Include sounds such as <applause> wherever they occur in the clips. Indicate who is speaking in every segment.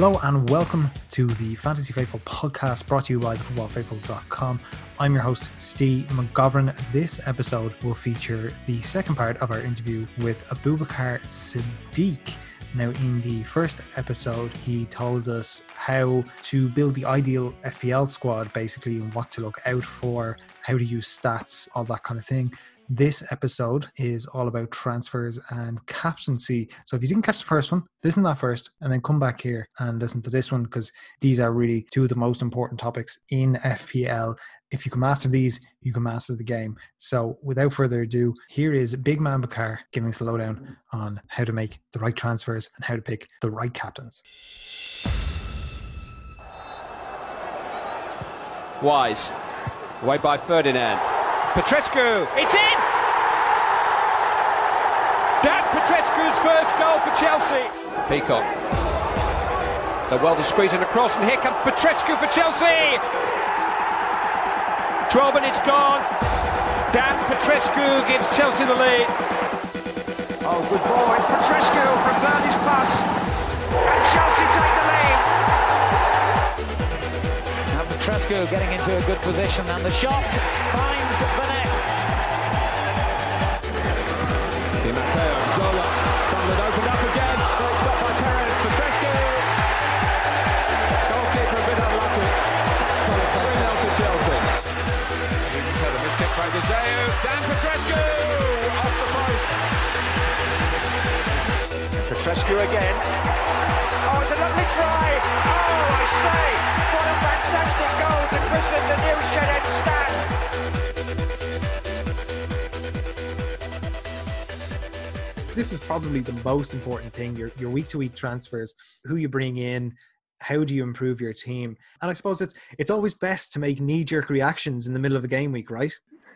Speaker 1: Hello and welcome to the Fantasy Faithful podcast brought to you by thefootballfaithful.com. I'm your host, Steve McGovern. This episode will feature the second part of our interview with Abubakar Siddiq. Now, in the first episode, he told us how to build the ideal FPL squad, basically, and what to look out for, how to use stats, all that kind of thing. This episode is all about transfers and captaincy. So if you didn't catch the first one, listen to that first and then come back here and listen to this one because these are really two of the most important topics in FPL. If you can master these, you can master the game. So without further ado, here is Big Man Bakar giving us a lowdown on how to make the right transfers and how to pick the right captains.
Speaker 2: Wise. Away by Ferdinand. Petrescu. It's in! Dan Petrescu's first goal for Chelsea. Peacock. They're well to squeeze across, and here comes Petrescu for Chelsea. 12 minutes gone. Dan Petrescu gives Chelsea the lead.
Speaker 3: Oh, good ball. It's Petrescu from Burley's pass. And Chelsea take the lead.
Speaker 4: Now Petrescu getting into a good position and the shot finds the net.
Speaker 2: Di Matteo, Zola, Sunderland opened up again. Great stop by Perez, Petrescu. Goalkeeper a bit unlucky. But it's 3 to Chelsea. Newton's had a miskick by Gazeo. Dan Petrescu off the post.
Speaker 3: Petrescu again. Oh, it's a lovely try. Oh, I say, what a fantastic goal to christen the new Shed stand.
Speaker 1: This is probably the most important thing your, your week to week transfers who you bring in how do you improve your team and i suppose it's it's always best to make knee jerk reactions in the middle of a game week right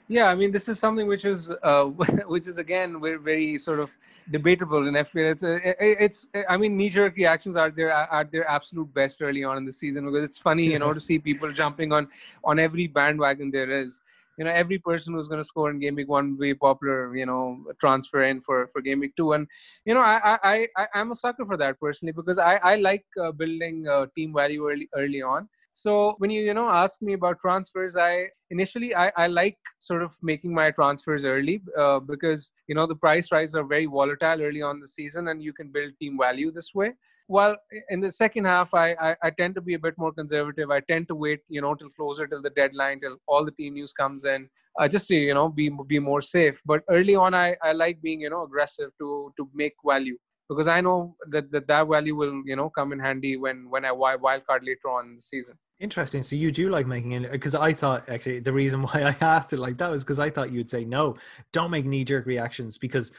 Speaker 5: Yeah, I mean, this is something which is, uh, <laughs> which is again very, sort of debatable in FPL. It's, uh, it's, I mean, knee-jerk reactions are their are their absolute best early on in the season because it's funny, you know, to see people jumping on on every bandwagon there is. You know, every person who's going to score in game week one will be popular. You know, transfer in for for game week two, and you know, I I I I'm a sucker for that personally because I I like uh, building uh, team value early early on. So when you you know ask me about transfers, I initially I, I like sort of making my transfers early uh, because you know the price rise are very volatile early on the season, and you can build team value this way. While in the second half, I, I I tend to be a bit more conservative. I tend to wait you know till closer till the deadline till all the team news comes in, uh, just to you know be be more safe. But early on, I, I like being you know aggressive to to make value because I know that that, that value will you know come in handy when when I wi- wildcard later on in the season.
Speaker 1: Interesting. So you do like making it because I thought actually the reason <laughs> why I asked it like that was because I thought you'd say no, don't make knee jerk reactions because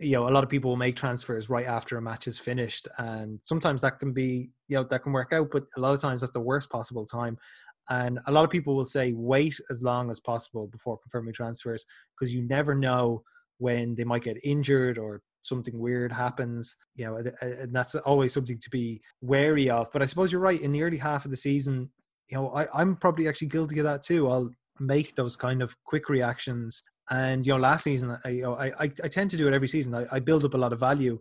Speaker 1: you know a lot of people will make transfers right after a match is finished, and sometimes that can be you know that can work out, but a lot of times that's the worst possible time. And a lot of people will say wait as long as possible before confirming transfers because you never know when they might get injured or something weird happens you know and- that's always something to be wary of but i suppose you're right in the early half of the season you know, I, I'm probably actually guilty of that too. I'll make those kind of quick reactions. And, you know, last season, I, you know, I, I, I tend to do it every season. I, I build up a lot of value.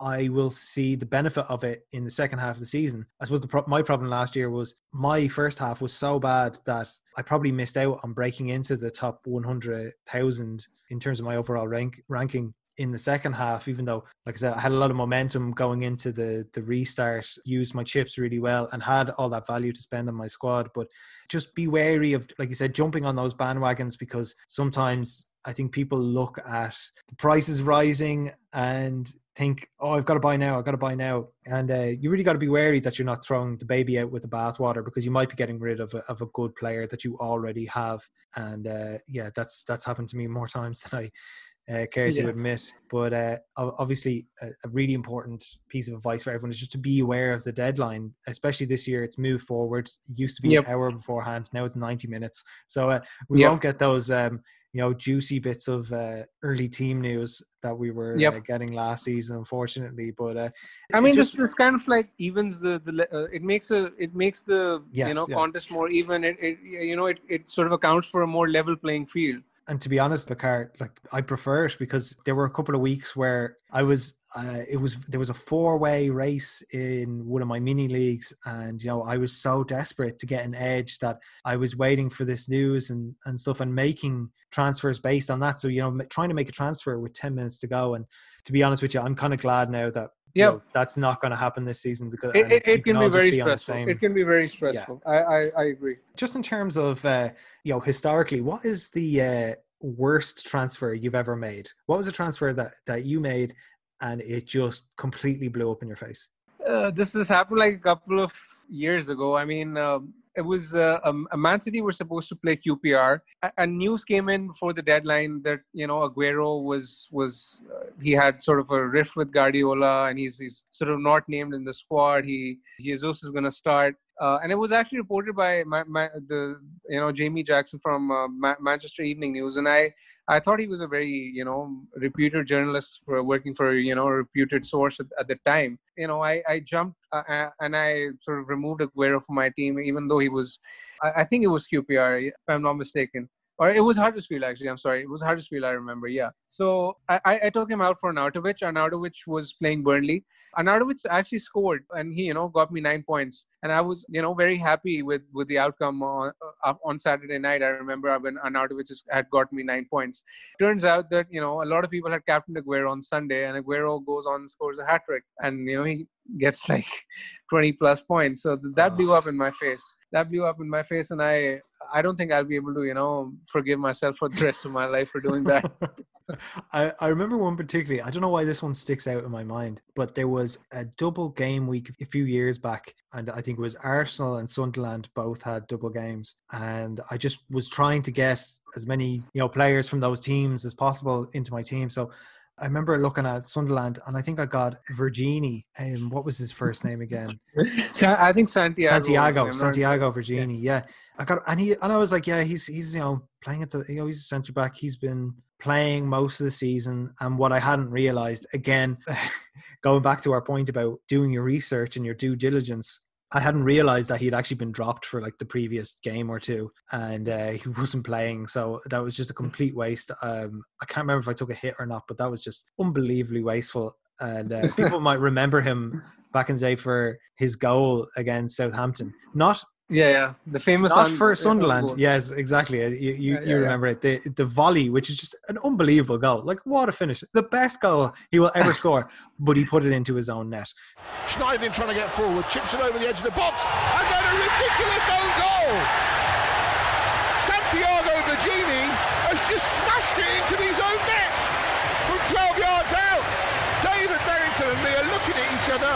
Speaker 1: I will see the benefit of it in the second half of the season. I suppose pro- my problem last year was my first half was so bad that I probably missed out on breaking into the top 100,000 in terms of my overall rank ranking in the second half, even though, like I said, I had a lot of momentum going into the the restart, used my chips really well, and had all that value to spend on my squad. But just be wary of, like you said, jumping on those bandwagons because sometimes I think people look at the prices rising and think, "Oh, I've got to buy now. I've got to buy now," and uh, you really got to be wary that you're not throwing the baby out with the bathwater because you might be getting rid of a, of a good player that you already have. And uh, yeah, that's that's happened to me more <laughs> times than I uh, care to
Speaker 5: Yeah.
Speaker 1: admit. But uh, obviously, a, a really important piece of advice for everyone is just to be aware of the deadline. Especially this year, it's moved forward. It used to be
Speaker 5: Yep.
Speaker 1: an hour beforehand. Now it's ninety minutes. So uh, we
Speaker 5: Yep.
Speaker 1: won't get those, um, you know, juicy bits of uh, early team news that we were
Speaker 5: Yep.
Speaker 1: uh, getting last season, unfortunately. But uh,
Speaker 5: I mean,
Speaker 1: just
Speaker 5: this, kind of like evens the the uh, it makes a it makes the
Speaker 1: Yes,
Speaker 5: you know
Speaker 1: yeah.
Speaker 5: contest more even. It, it you know it, it sort of accounts for a more level playing field
Speaker 1: And to be honest, Bakar, like I prefer it because there were a couple of weeks where I was uh, it was there was a four way race in one of my mini leagues, and you know I was so desperate to get an edge that I was waiting for this news and and stuff and making transfers based on that. So you know, trying to make a transfer with ten minutes to go. And to be honest with you, I'm kind of glad now that yeah, you know, that's not going to happen this season because
Speaker 5: it, it, it can, can, be very be stressful. It can be very stressful. Yeah. I, I, I agree.
Speaker 1: Just in terms of uh, you know historically, what is the uh, worst transfer you've ever made? What was a transfer that that you made and it just completely blew up in your face?
Speaker 5: Uh, this this happened like a couple of years ago. I mean, um, it was uh, um, Man City were supposed to play QPR, and news came in for the deadline that you know Aguero was was uh, he had sort of a rift with Guardiola, and he's he's sort of not named in the squad. He Jesus is going to start, uh, and it was actually reported by my, my, the you know Jamie Jackson from uh, Ma- Manchester Evening News, and I I thought he was a very you know reputed journalist for working for you know a reputed source at, at the time. You know I I jumped uh, uh and I sort of removed Aguero from my team, even though he was I, I think it was QPR if I'm not mistaken or it was Huddersfield actually. I'm sorry, it was Huddersfield. I remember. Yeah. So I, I took him out for Arnautovic. Arnautovic was playing Burnley. Arnautovic actually scored, and he you know got me nine points, and I was you know very happy with with the outcome on uh, on Saturday night. I remember when Arnautovic had got me nine points. Turns out that you know a lot of people had captained Aguero on Sunday, and Aguero goes on scores a hat trick, and you know he gets <laughs> like 20 plus points. So that blew up in my face that blew up in my face and i i don't think i'll be able to you know forgive myself for the rest of my life for doing that. <laughs>
Speaker 1: I, I remember one particularly i don't know why this one sticks out in my mind but there was a double game week a few years back and i think it was arsenal and sunderland both had double games and i just was trying to get as many you know players from those teams as possible into my team. So I remember looking at Sunderland, and I think I got Vergini. And um, what was his first name again? <laughs>
Speaker 5: I think Santiago.
Speaker 1: Santiago, Santiago Vergini. Yeah. yeah. I got, and he, and I was like, yeah, he's he's you know playing at the, you know, he's a centre back. He's been playing most of the season, and what I hadn't realised again, <laughs> going back to our point about doing your research and your due diligence, I hadn't realized that he'd actually been dropped for like the previous game or two, and uh, he <laughs> wasn't playing. So that was just a complete waste. Um, I can't remember if I took a hit or not, but that was just unbelievably wasteful. And uh, people <laughs> might remember him back in the day for his goal against Southampton. Not
Speaker 5: yeah, yeah, the famous
Speaker 1: not for Sunderland. Yes, exactly. Uh, you you, yeah, you yeah, remember yeah. it. The the volley, which is just an unbelievable goal. Like what a finish! The best goal he will ever <laughs> score. But he put it into his own net.
Speaker 6: Schneiderlin trying to get forward, chips it over the edge of the box, and then a ridiculous own goal. Santiago Vergini has just smashed it into his own net from 12 yards out. David Berrington and me are looking at each other,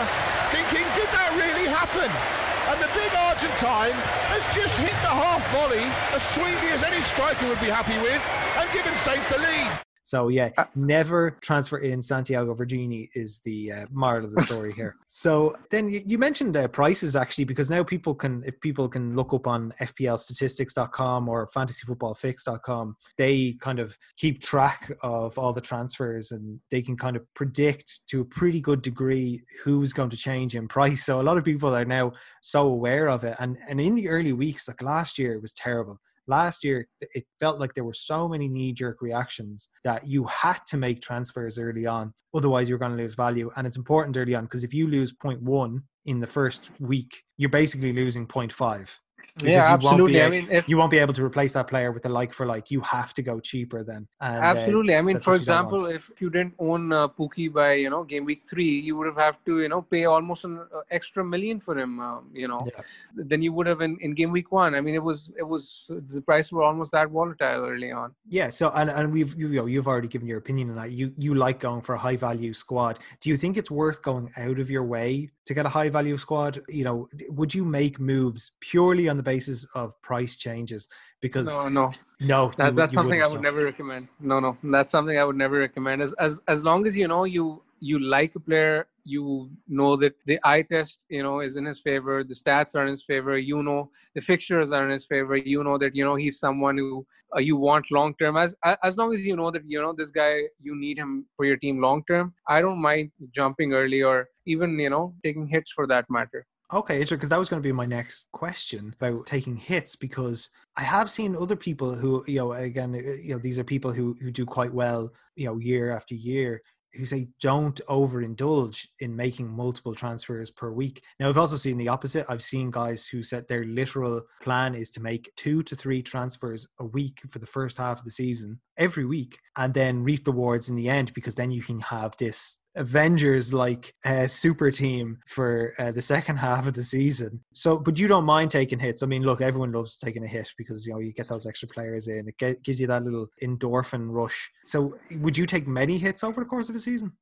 Speaker 6: thinking, did that really happen? The big Argentine has just hit the half volley as sweetly as any striker would be happy with and given Saints the lead.
Speaker 1: So yeah, uh, never transfer in Santiago Vergini is the uh, moral of the story here. <laughs> So then you, you mentioned uh, prices actually, because now people can, if people can look up on FPLstatistics.com or FantasyFootballFix.com, they kind of keep track of all the transfers and they can kind of predict to a pretty good degree who's going to change in price. So a lot of people are now so aware of it, and and in the early weeks, like last year, it was terrible last year it felt like there were so many knee jerk reactions that you had to make transfers early on otherwise you're going to lose value. And it's important early on because if you lose 0.1 in the first week you're basically losing 0.5
Speaker 5: yeah, absolutely.
Speaker 1: I mean, if, you won't be able to replace that player with a like for like. You have to go cheaper then.
Speaker 5: And, uh, absolutely. Uh, I mean, for example, if you didn't own uh, Pukki by you know game week three, you would have have to you know pay almost an uh, extra million for him. Um, you know, yeah. then you would have in, in game week one. I mean, it was it was the price were almost that volatile early on.
Speaker 1: Yeah. So and and we've you know you've already given your opinion on that. You you like going for a high value squad. Do you think it's worth going out of your way to get a high value squad? You know, would you make moves purely on the basis of price changes? Because
Speaker 5: no, no,
Speaker 1: no,
Speaker 5: that, you, that's you something I would so. never recommend. No, no, that's something I would never recommend. As as as long as you know you you like a player you know that the eye test you know is in his favor the stats are in his favor you know the fixtures are in his favor you know that you know he's someone who uh, you want long term. As as long as you know that you know this guy you need him for your team long term i don't mind jumping early or even you know taking hits for that matter.
Speaker 1: Okay, because that was going to be my next question about taking hits because I have seen other people who, you know, again, uh, you know, these are people who who do quite well, you know, year after year, who say don't overindulge in making multiple transfers per week. Now, I've also seen the opposite. I've seen guys who said their literal plan is to make two to three transfers a week for the first half of the season every week and then reap the rewards in the end because then you can have this Avengers like uh, super team for uh, the second <laughs> half of the season. So, but you don't mind taking hits. I mean, look, everyone loves taking a hit because you know you get those extra players in. It gives you that little endorphin rush. So, would you take many hits over the course of a season?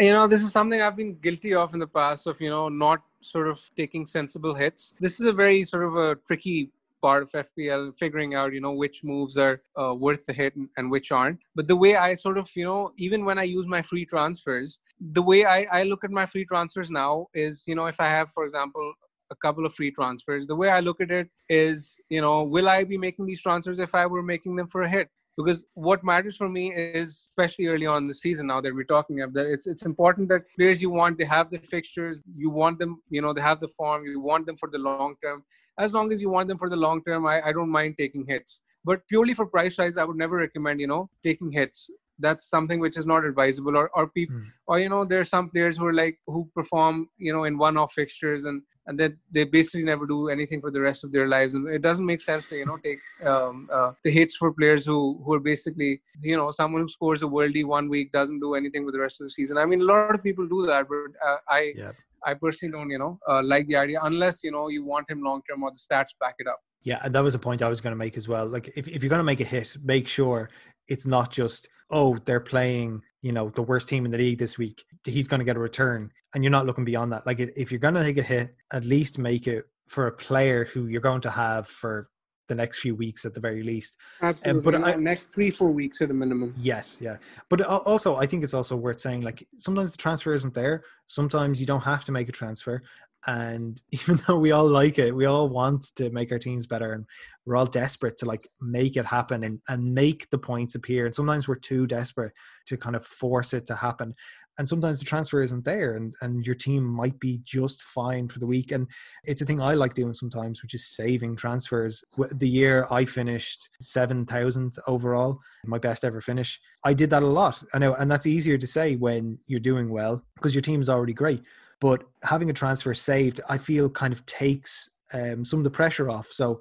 Speaker 5: You know, this is something I've been guilty of in the past of you know not sort of taking sensible hits. This is a very sort of a tricky part of FPL, figuring out, you know, which moves are uh, worth the hit and, and, which aren't. But the way I sort of, you know, even when I use my free transfers, the way I, I look at my free transfers now is, you know, if I have, for example, a couple of free transfers, the way I look at it is, you know, will I be making these transfers if I were making them for a hit? Because what matters for me is especially early on in the season now that we're talking of that it's it's important that players you want they have the fixtures you want them you know they have the form you want them for the long term. As long as you want them for the long term i, I don't mind taking hits. But purely for price rise i would never recommend you know taking hits that's something which is not advisable or or people mm. or you know there are some players who are like who perform you know in one off fixtures and and then they basically never do anything for the rest of their lives and it doesn't make sense to you know take um, uh, the hits for players who who are basically you know someone who scores a worldie one week doesn't do anything for the rest of the season i mean a lot of people do that but uh, i yeah. i personally don't you know uh, like the idea unless you know you want him long term or the stats back it up
Speaker 1: yeah, and that was a point I was going to make as well. Like, if, if you're going to make a hit, make sure it's not just, oh, they're playing, you know, the worst team in the league this week. He's going to get a return. And you're not looking beyond that. Like, if you're going to take a hit, at least make it for a player who you're going to have for the next few weeks at the very least.
Speaker 5: Absolutely. Um, but I, next three, four weeks at a minimum.
Speaker 1: Yes, yeah. But also, I think it's also worth saying like sometimes the transfer isn't there. Sometimes you don't have to make a transfer, and <laughs> even though we all like it we all want to make our teams better and we're all desperate to like make it happen and, and make the points appear. And sometimes we're too desperate to kind of force it to happen. And sometimes the transfer isn't there and, and your team might be just fine for the week. And it's a thing i like doing sometimes which is saving transfers. The year i finished 7000 overall my best ever finish i did that a lot. I know and that's easier to say when you're doing well because your team is already great but having a transfer saved, I feel kind of takes um, some of the pressure off. So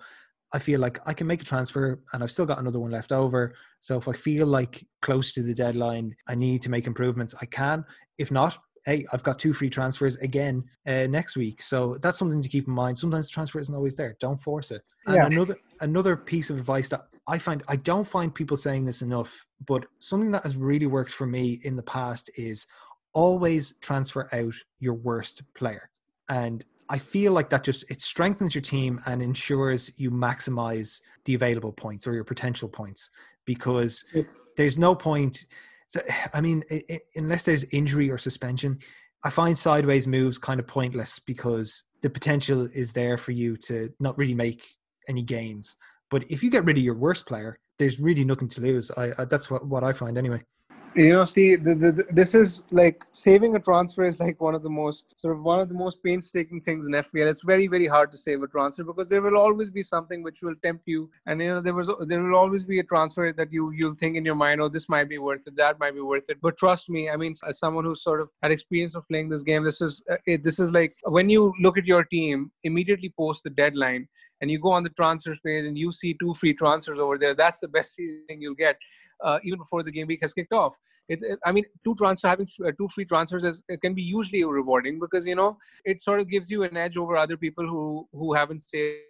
Speaker 1: I feel like I can make a transfer and I've still got another one left over. So if I feel like close to the deadline, I need to make improvements, I can. If not, hey, I've got two free transfers again uh, next week. So that's something to keep in mind. Sometimes the transfer isn't always there. Don't force it. And yeah. another another piece of advice that I find I don't find people saying this enough, but something that has really worked for me in the past is always transfer out your worst player. And I feel like that just it strengthens your team and ensures you maximize the available points or your potential points because there's no point. I mean, it, it, unless there's injury or suspension, I find sideways moves kind of pointless because the potential is there for you to not really make any gains. But if you get rid of your worst player, there's really nothing to lose. I, I that's what what I find anyway
Speaker 5: you know steve the, the, the, this is like saving a transfer is like one of the most sort of one of the most painstaking things in fpl it's very very hard to save a transfer because there will always be something which will tempt you. And you know there was there will always be a transfer that you you'll think in your mind oh this might be worth it that might be worth it. But trust me i mean as someone who's sort of had experience of playing this game this is it, this is like when you look at your team immediately post the deadline and you go on the transfer page and you see two free transfers over there that's the best thing you'll get uh, even before the game week has kicked off. It's, I mean, two transfer having uh, two free transfers is, can be usually rewarding because you know it sort of gives you an edge over other people who who haven't saved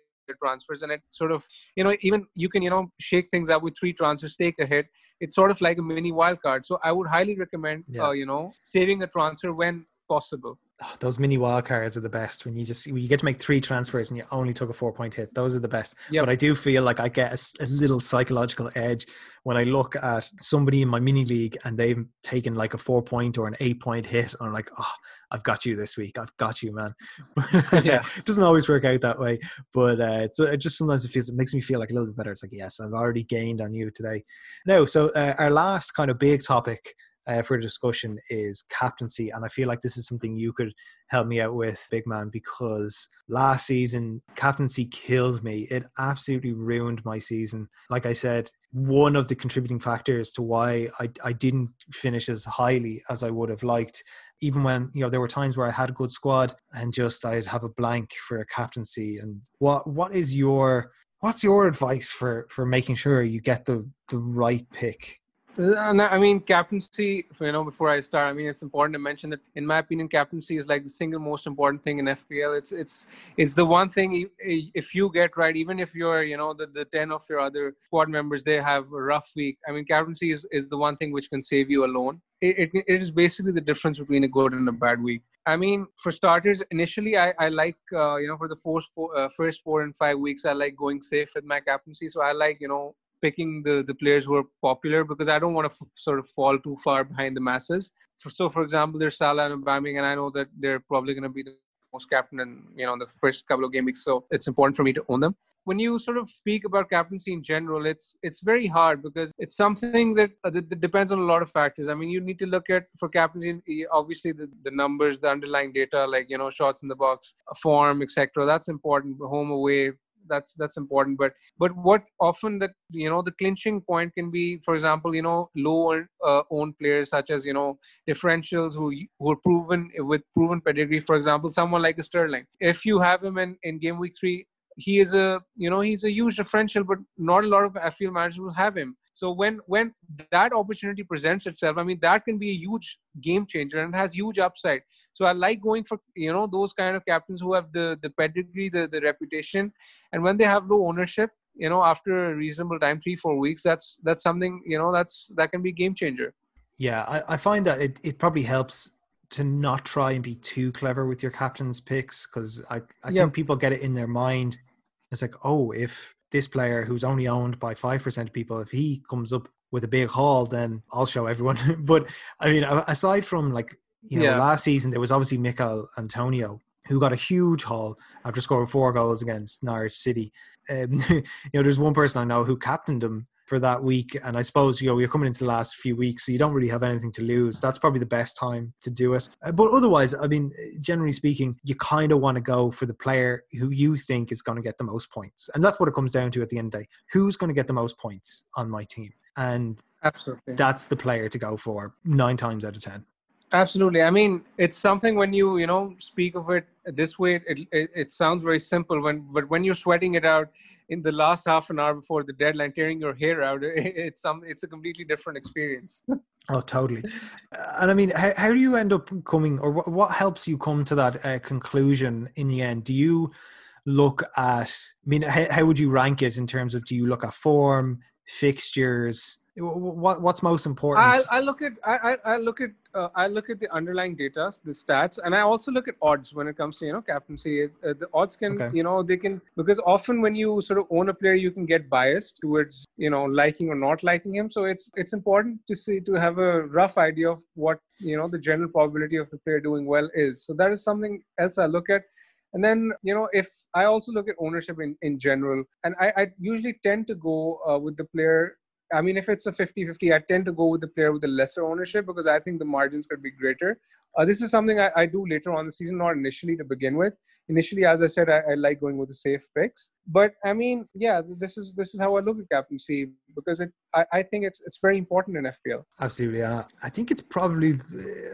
Speaker 5: transfers and it sort of you know even you can you know shake things up with three transfers take a hit it's sort of like a mini wild card so i would highly recommend yeah. uh, you know saving a transfer when possible
Speaker 1: oh, those mini wild cards are the best when you just when you get to make three transfers and you only took a four point hit those are the best. Yep. but i do feel like i get a, a, little psychological edge when i look at somebody in my mini league and they've taken like a four point or an eight point hit. And i'm like oh i've got you this week. I've got you man. <laughs> Yeah. It doesn't always work out that way but uh, it's, it just sometimes it feels it makes me feel like a little bit better. It's like yes i've already gained on you today. No so uh, our last kind of big topic uh, for discussion is captaincy. And I feel like this is something you could help me out with, big man, because last season, captaincy killed me. It absolutely ruined my season. Like I said, one of the contributing factors to why I, I didn't finish as highly as I would have liked. Even when, you know, there were times where I had a good squad and just I'd have a blank for a captaincy. And what what is your what's your advice for for making sure you get the the right pick
Speaker 5: I mean, captaincy. You know, before I start, I mean, it's important to mention that, in my opinion, captaincy is like the single most important thing in FPL. It's it's it's the one thing if you get right, even if you're you know the, the ten of your other squad members they have a rough week. I mean, captaincy is, is the one thing which can save you alone. It, it, it is basically the difference between a good and a bad week. I mean, for starters, initially I, I like uh, you know for the first four, uh, first four and five weeks I like going safe with my captaincy. So I like you know picking the the players who are popular because I don't want to f- sort of fall too far behind the masses. So, for example, there's Salah and Aubameyang, and I know that they're probably going to be the most captain in you know the first couple of game weeks. So it's important for me to own them. When you sort of speak about captaincy in general, it's it's very hard because it's something that, uh, that, that depends on a lot of factors. I mean, you need to look at for captaincy, obviously the, the numbers, the underlying data, like you know shots in the box, form, etc. That's important. Home away, that's that's important. But but what often that you know the clinching point can be for example you know low uh, owned players such as you know differentials who who are proven with proven pedigree. For example someone like sterling. If you have him in in game week 3 he is a you know he's a huge differential but not a lot of FPL managers will have him so when when that opportunity presents itself i mean that can be a huge game changer and has huge upside so I like going for you know those kind of captains who have the the pedigree, the the reputation, and when they have low ownership, you know, after a reasonable time, three four weeks, that's that's something you know that's that can be game changer.
Speaker 1: Yeah, I, I find that it, it probably helps to not try and be too clever with your captain's picks because I, I think people get it in their mind. It's like, oh, if this player who's only owned by 5% of people, if he comes up with a big haul, then I'll show everyone. <laughs> but I mean, aside from like you know, yeah. last season there was obviously Michail Antonio who got a huge haul after scoring four goals against Norwich City. Um, <laughs> you know, there's one person I know who captained him for that week, and I suppose you know you're coming into the last few weeks, so you don't really have anything to lose. That's probably the best time to do it. Uh, but otherwise, I mean, generally speaking, you kind of want to go for the player who you think is going to get the most points, and that's what it comes down to at the end of the day. Who's going to get the most points on my team? And
Speaker 5: Absolutely.
Speaker 1: That's the player to go for nine times out of ten.
Speaker 5: Absolutely. I mean, it's something when you you know speak of it this way, it, it, it sounds very simple. When but when you're sweating it out in the last half an hour before the deadline, tearing your hair out, it, <laughs> it's some it's a completely different experience.
Speaker 1: oh, totally. And I mean, how, how do you end up coming, or what, what helps you come to that uh, conclusion in the end? Do you look at? I mean, how, how would you rank it in terms of? Do you look at form, fixtures? What what's most important?
Speaker 5: I, I look at i i look at uh, i look at the underlying data the stats and i also look at odds when it comes to you know captaincy uh, the odds can okay. you know they can because often when you sort of own a player you can get biased towards you know liking or not liking him. So it's it's important to see to have a rough idea of what you know the general probability of the player doing well is. So that is something else i look at. And then, you know, if I also look at ownership in, in general, and I, I usually tend to go uh, with the player I mean, if it's a 50 50, I tend to go with the player with the lesser ownership because I think the margins could be greater. Uh, this is something I, I, do later on the season, not initially to begin with. Initially, as I said, I, I, like going with the safe picks. But I mean, yeah, this is this is how I look at captaincy because it I, I think it's it's very important in FPL.
Speaker 1: Absolutely, and I think it's probably.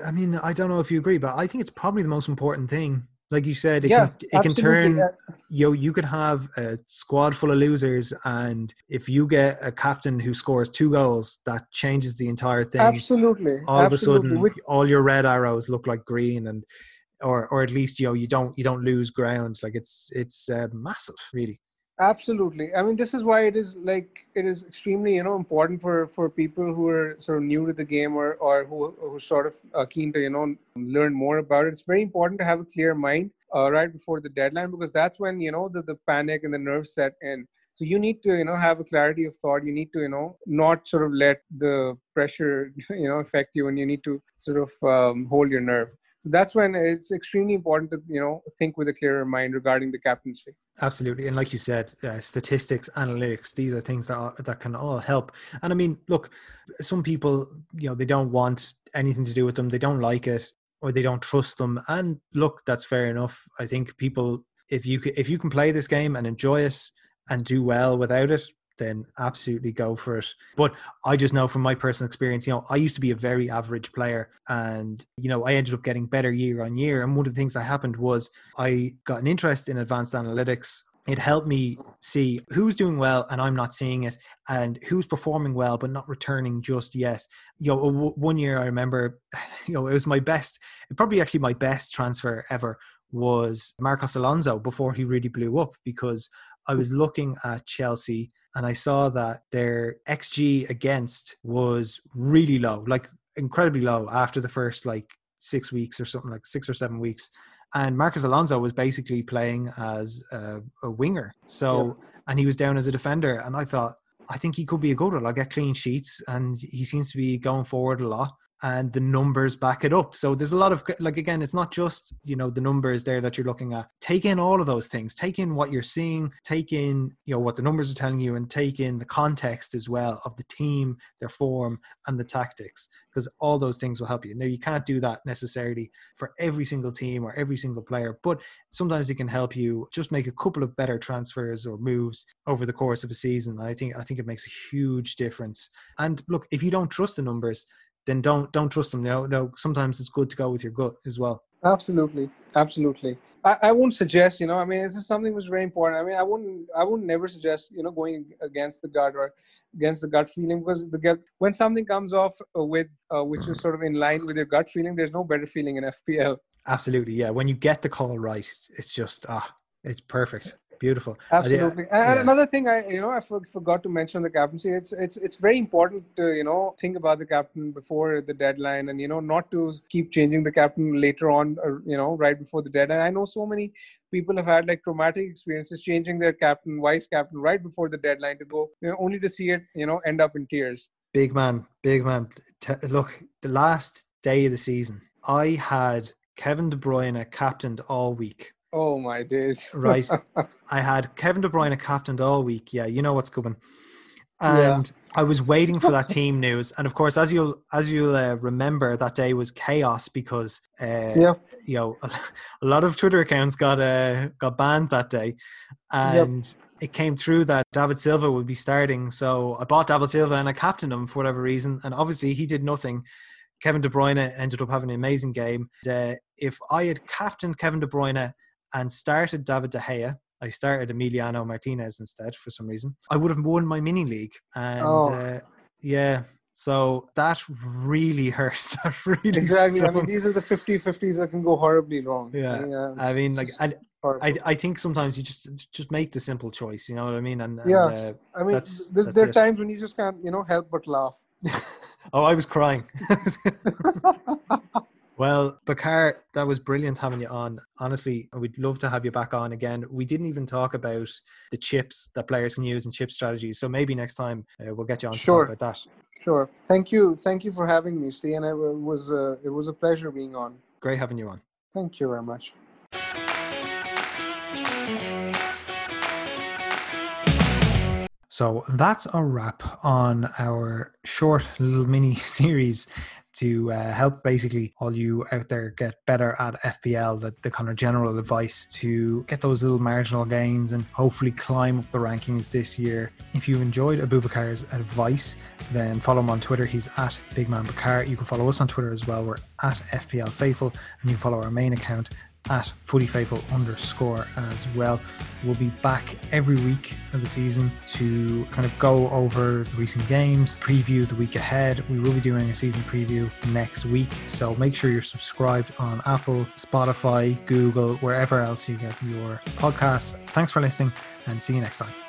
Speaker 1: I mean, I don't know if you agree, but I think it's probably the most important thing like you said, it yeah, can it can turn yeah. you know, you could have a squad full of losers and if you get a captain who scores two goals, that changes the entire thing.
Speaker 5: Absolutely.
Speaker 1: All
Speaker 5: Absolutely.
Speaker 1: of a sudden all your red arrows look like green and or or at least you know you don't you don't lose ground. Like it's it's uh, massive really
Speaker 5: absolutely. I mean this is why it is like it is extremely you know important for for people who are sort of new to the game or or who who sort of are keen to you know learn more about it. It's very important to have a clear mind uh, right before the deadline because that's when you know the, the panic and the nerves set in. So you need to you know have a clarity of thought. You need to you know not sort of let the pressure <laughs> you know affect you and you need to sort of um, hold your nerve so that's when it's extremely important to you know think with a clearer mind regarding the captaincy.
Speaker 1: Absolutely, and like you said, uh, statistics, analytics, these are things that are, that can all help. And I mean, look, some people, you know, they don't want anything to do with them. They don't like it or they don't trust them. And look, that's fair enough. I think people, if you if you can play this game and enjoy it and do well without it, then absolutely go for it. But I just know from my personal experience, you know, I used to be a very average player and, you know, I ended up getting better year on year. And one of the things that happened was I got an interest in advanced analytics. It helped me see who's doing well and I'm not seeing it, and who's performing well but not returning just yet. You know, one year I remember, <laughs> you know, it was my best, probably actually my best transfer ever was Marcos Alonso before he really blew up because I was looking at Chelsea and I saw that their XG against was really low, like incredibly low after the first like six weeks or something like six or seven weeks. And Marcos Alonso was basically playing as a, a winger. So, yeah. and he was down as a defender. And I thought, I think he could be a good one. I'll get clean sheets. And he seems to be going forward a lot and the numbers back it up. So there's a lot of like again, it's not just you know the numbers there that you're looking at. Take in all of those things. Take in what you're seeing. Take in you know what the numbers are telling you, and take in the context as well of the team, their form, and the tactics, because all those things will help you. Now you can't do that necessarily for every single team or every single player, but sometimes it can help you just make a couple of better transfers or moves over the course of a season. I think I think it makes a huge difference. And look, if you don't trust the numbers then don't don't trust them. No, no. Sometimes it's good to go with your gut as well.
Speaker 5: Absolutely, absolutely. I, I wouldn't suggest, you know, I mean, this is something is very important. I mean, I wouldn't, I wouldn't never suggest, you know, going against the gut or against the gut feeling because the gut, when something comes off uh, with, uh, which is sort of in line with your gut feeling, there's no better feeling in FPL.
Speaker 1: Absolutely, yeah. When you get the call right, it's just ah, it's perfect. Beautiful.
Speaker 5: Absolutely. and yeah. another thing I, you know, I forgot to mention the captaincy. It's it's it's very important to you know think about the captain before the deadline, and you know not to keep changing the captain later on, or, you know, right before the deadline. I know so many people have had like traumatic experiences changing their captain, vice captain, right before the deadline to go, you know, only to see it, you know, end up in tears.
Speaker 1: Big man, big man. T- look, the last day of the season, I had Kevin De Bruyne a captained all week
Speaker 5: Oh my days!
Speaker 1: right, <laughs> I had Kevin De Bruyne captained all week. Yeah, you know what's coming. And yeah. I was waiting for that team news, and of course, as you'll as you'll uh, remember, that day was chaos because uh, yeah. you know a, <laughs> a, lot of Twitter accounts got uh, got banned that day, and. Yep it came through that David Silva would be starting. So I bought David Silva and I captained him for whatever reason. And obviously he did nothing. Kevin De Bruyne ended up having an amazing game. Uh, if I had captained Kevin De Bruyne and started David De Gea. I started Emiliano Martinez instead for some reason. I would have won my mini league, and oh. uh, yeah, so that really <laughs> hurt. That really
Speaker 5: exactly.
Speaker 1: Stung.
Speaker 5: I mean, these are the 50-50s that can go horribly wrong.
Speaker 1: Yeah, yeah I mean, like, I, I, I think sometimes you just just make the simple choice. You know what I mean? And, and
Speaker 5: yeah, uh, I mean, that's, that's there are times when you just can't, you know, help but laugh. <laughs>
Speaker 1: oh, I was crying. <laughs> Well, Bakar, that was brilliant having you on. Honestly, we'd love to have you back on again. We didn't even talk about the chips that players can use and chip strategies. So maybe next time uh, we'll get you on sure. to talk about that.
Speaker 5: Sure. Thank you. Thank you for having me, Steve. And it was uh, it was a pleasure being on.
Speaker 1: Great having you on.
Speaker 5: Thank you very much.
Speaker 1: So that's a wrap on our short little mini <laughs> series to uh, help basically all you out there get better at FPL, the, the kind of general advice to get those little marginal gains and hopefully climb up the rankings this year. If you enjoyed Abubakar's advice, then follow him on Twitter. He's at BigManBakar. You can follow us on Twitter as well. We're at FPL Faithful, and you can follow our main account at footyfaithful underscore as well. We'll be back every week of the season to kind of go over the recent games, preview the week ahead. We will be doing a season preview next week. So make sure you're subscribed on Apple, Spotify, Google, wherever else you get your podcasts. Thanks for listening and see you next time.